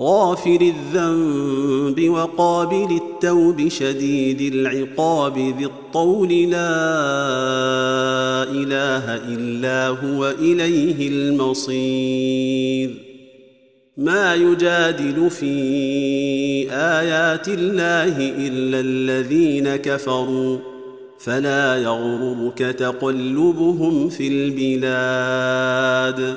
غافر الذنب وقابل التوب شديد العقاب ذي الطول لا إله إلا هو إليه المصير. ما يجادل في آيات الله إلا الذين كفروا فلا يغررك تقلبهم في البلاد.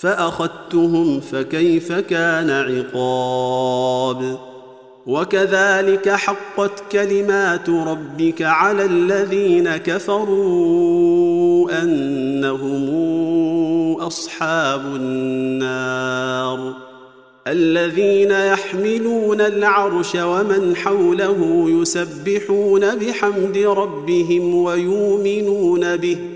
فأخذتهم فكيف كان عقاب؟ وكذلك حقت كلمات ربك على الذين كفروا أنهم أصحاب النار الذين يحملون العرش ومن حوله يسبحون بحمد ربهم ويؤمنون به.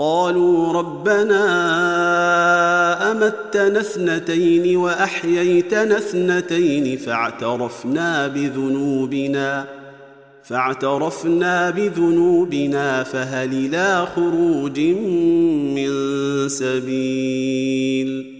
قالوا ربنا أمتنا اثنتين وأحييتنا اثنتين فاعترفنا بذنوبنا فاعترفنا بذنوبنا فهل إلى خروج من سبيل؟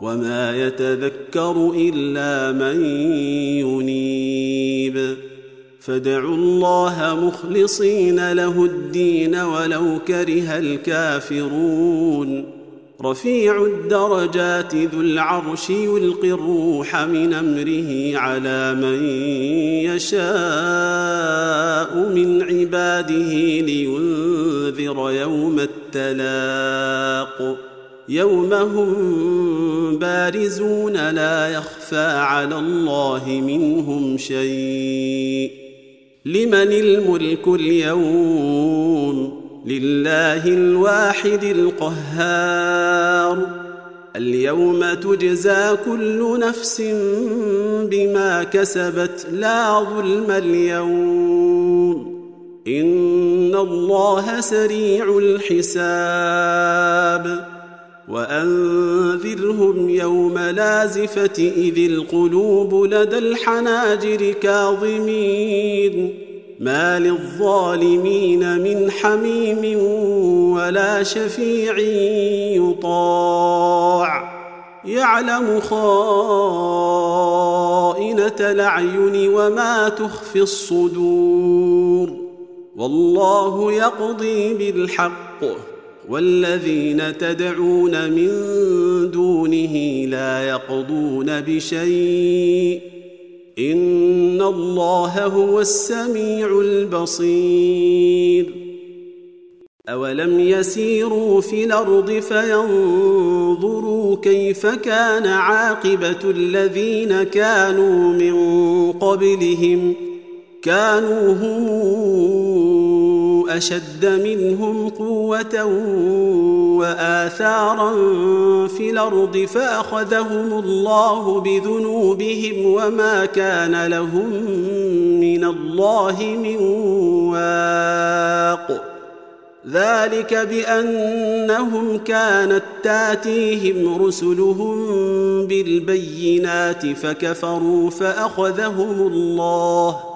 وما يتذكر إلا من ينيب. فادعوا الله مخلصين له الدين ولو كره الكافرون. رفيع الدرجات ذو العرش يلقي الروح من أمره على من يشاء من عباده لينذر يوم التلاق. يوم هم بارزون لا يخفى على الله منهم شيء. لمن الملك اليوم؟ لله الواحد القهار. اليوم تجزى كل نفس بما كسبت لا ظلم اليوم. ان الله سريع الحساب. وأنذرهم يوم لازفة إذ القلوب لدى الحناجر كاظمين. ما للظالمين من حميم ولا شفيع يطاع. يعلم خائنة الأعين وما تخفي الصدور. والله يقضي بالحق. والذين تدعون من دونه لا يقضون بشيء. إن الله هو السميع البصير. اولم يسيروا في الأرض فينظروا كيف كان عاقبه الذين كانوا من قبلهم. كانوا هم أشد منهم قوة وآثارا في الأرض فأخذهم الله بذنوبهم وما كان لهم من الله من واق. ذلك بأنهم كانت تأتيهم رسلهم بالبينات فكفروا فأخذهم الله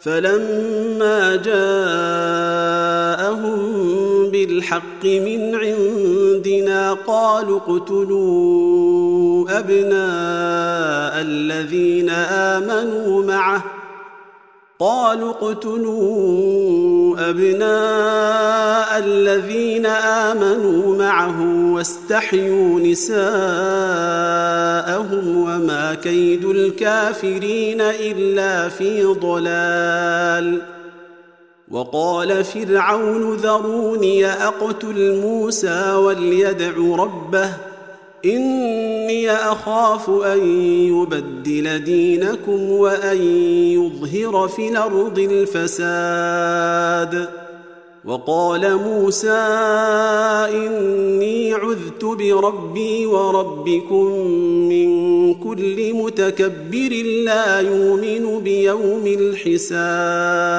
فلما جاءهم بالحق من عندنا قالوا اقتلوا أبناء الذين آمنوا معه قالوا اقتلوا أبناء الذين آمنوا معه واستحيوا نساءهم وما كيد الكافرين إلا في ضلال. وقال فرعون ذروني أقتل موسى وليدع ربه إني أخاف أن يبدل دينكم وأن يظهر في الأرض الفساد. وقال موسى إني عذت بربي وربكم من كل متكبر لا يؤمن بيوم الحساب.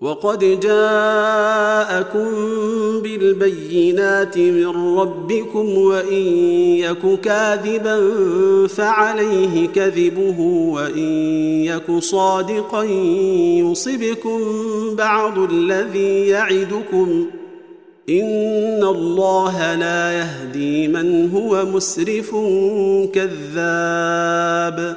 وقد جاءكم بالبينات من ربكم وإن يك كاذبا فعليه كذبه وإن يك صادقا يصبكم بعض الذي يعدكم إن الله لا يهدي من هو مسرف كذاب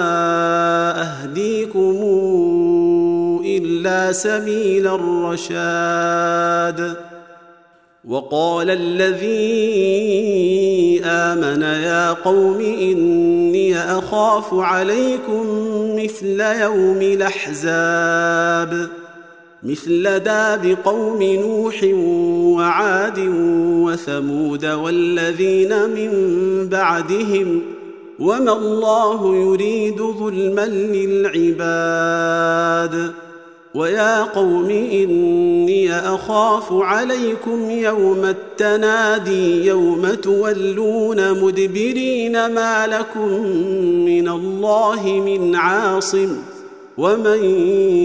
سبيل الرشاد. وقال الذي آمن يا قوم إني أخاف عليكم مثل يوم الأحزاب. مثل داب قوم نوح وعاد وثمود والذين من بعدهم. وما الله يريد ظلما للعباد. ويا قوم اني اخاف عليكم يوم التنادي يوم تولون مدبرين ما لكم من الله من عاصم ومن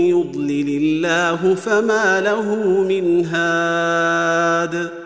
يضلل الله فما له من هاد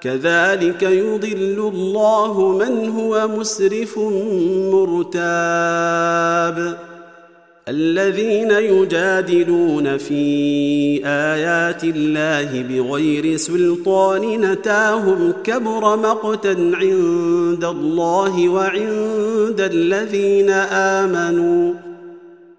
كذلك يضل الله من هو مسرف مرتاب. الذين يجادلون في آيات الله بغير سلطان نتاهم كبر مقتا عند الله وعند الذين آمنوا.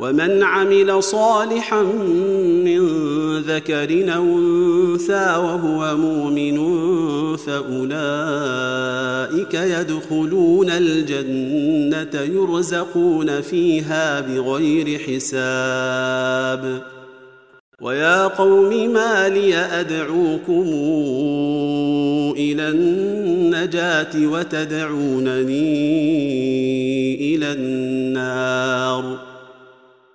ومن عمل صالحا من ذكر أو أنثى وهو مؤمن فأولئك يدخلون الجنة يرزقون فيها بغير حساب. ويا قوم ما لي أدعوكم إلى النجاة وتدعونني إلى النار.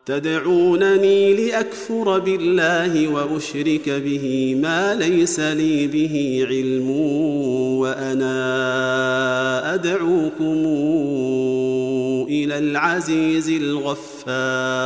تدعونني لأكفر بالله وأشرك به ما ليس لي به علم وأنا أدعوكم إلى العزيز الغفار.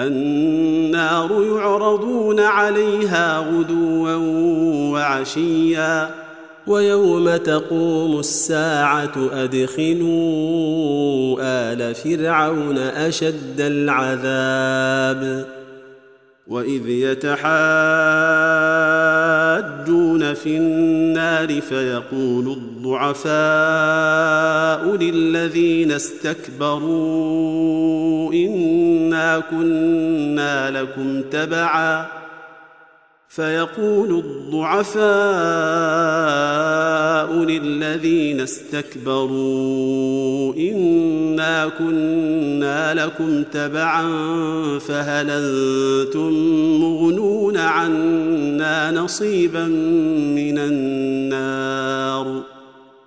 النار يعرضون عليها غدوا وعشيا ويوم تقوم الساعة أدخلوا آل فرعون أشد العذاب وإذ يتحاجون في النار فيقول الضعفاء للذين استكبروا إنا كنا لكم تبعا فيقول الضعفاء للذين استكبروا إنا كنا لكم تبعا فهل أنتم مغنون عنا نصيبا من النار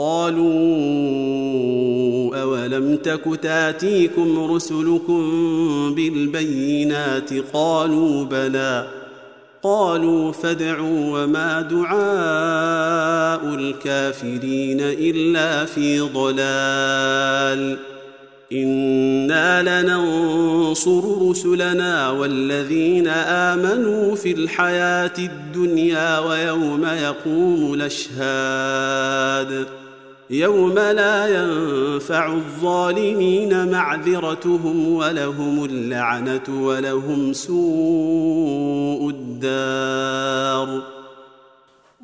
قالوا أولم تك تأتيكم رسلكم بالبينات قالوا بلى قالوا فادعوا وما دعاء الكافرين إلا في ضلال إنا لننصر رسلنا والذين آمنوا في الحياة الدنيا ويوم يقوم الأشهاد يوم لا ينفع الظالمين معذرتهم ولهم اللعنة ولهم سوء الدار.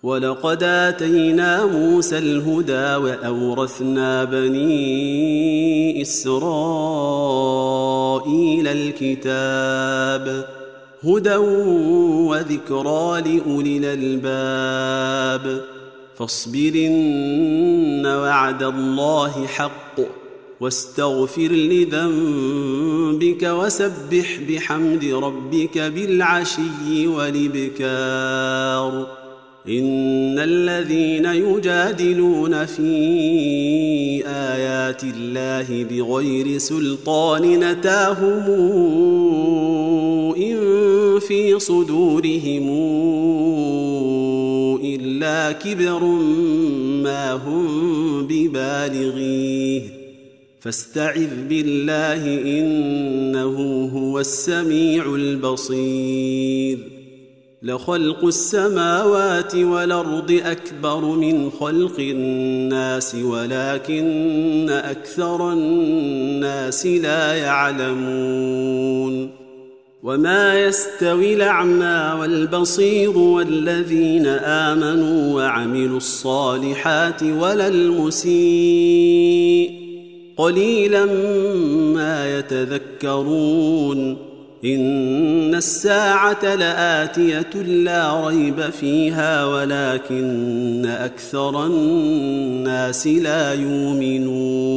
ولقد آتينا موسى الهدى وأورثنا بني إسرائيل الكتاب هدى وذكرى لأولي الألباب. فاصبرن وعد الله حق واستغفر لذنبك وسبح بحمد ربك بالعشي والإبكار. إن الذين يجادلون في آيات الله بغير سلطان نتاهم إن في صدورهم إلا كبر ما هم ببالغيه. فاستعذ بالله إنه هو السميع البصير. لخلق السماوات والأرض أكبر من خلق الناس ولكن أكثر الناس لا يعلمون. وما يستوي الاعمى والبصير والذين امنوا وعملوا الصالحات ولا المسيء قليلا ما يتذكرون ان الساعة لاتيه لا ريب فيها ولكن أكثر الناس لا يؤمنون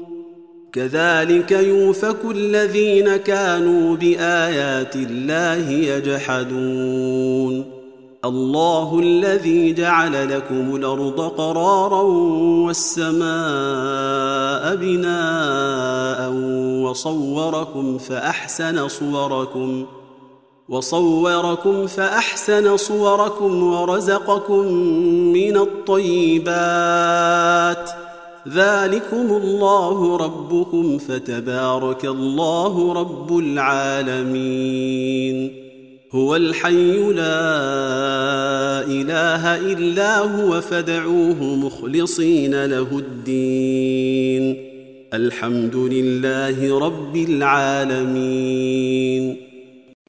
كذلك يوفك الذين كانوا بآيات الله يجحدون. الله الذي جعل لكم الأرض قرارا والسماء بناء وصوركم فأحسن صوركم وصوركم فأحسن صوركم ورزقكم من الطيبات. ذلكم الله ربكم فتبارك الله رب العالمين هو الحي لا اله الا هو فادعوه مخلصين له الدين الحمد لله رب العالمين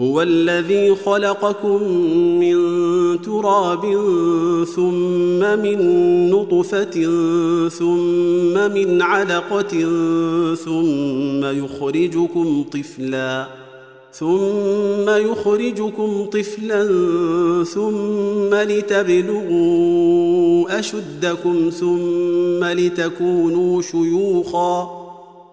هو الذي خلقكم من تراب ثم من نطفة ثم من علقة ثم يخرجكم طفلا ثم يخرجكم طفلا ثم لتبلغوا أشدكم ثم لتكونوا شيوخا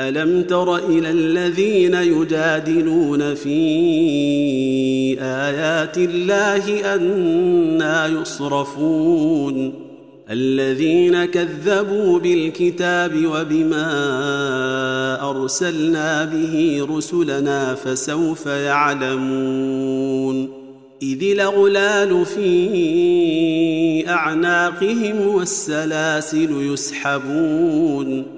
ألم تر إلى الذين يجادلون في آيات الله أنا يصرفون؟ الذين كذبوا بالكتاب وبما أرسلنا به رسلنا فسوف يعلمون. إذ الأغلال في أعناقهم والسلاسل يسحبون.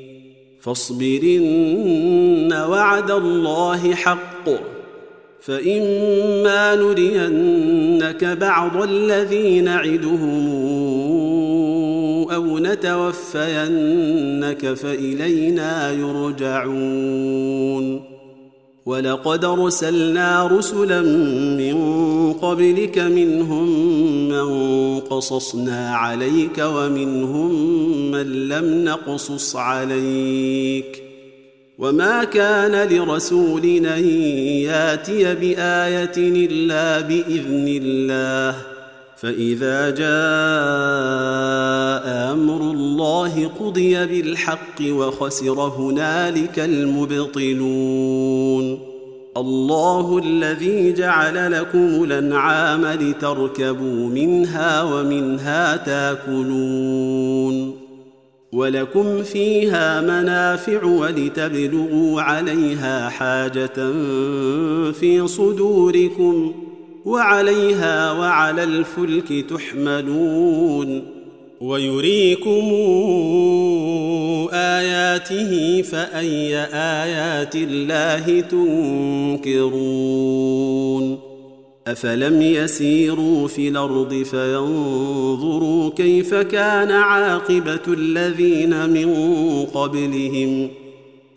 فاصبرن وعد الله حق. فإما نرينك بعض الذي نعدهم أو نتوفينك فإلينا يرجعون. ولقد أرسلنا رسلا من قبلك منهم من قصصنا عليك ومنهم من لم نقصص عليك وما كان لرسول أن يأتي بآية إلا بإذن الله فإذا جاء أمر الله قضي بالحق وخسر هنالك المبطلون. الله الذي جعل لكم الأنعام لتركبوا منها ومنها تاكلون. ولكم فيها منافع ولتبلغوا عليها حاجة في صدوركم. وعليها وعلى الفلك تحملون ويريكم آياته فأي آيات الله تنكرون أفلم يسيروا في الأرض فينظروا كيف كان عاقبة الذين من قبلهم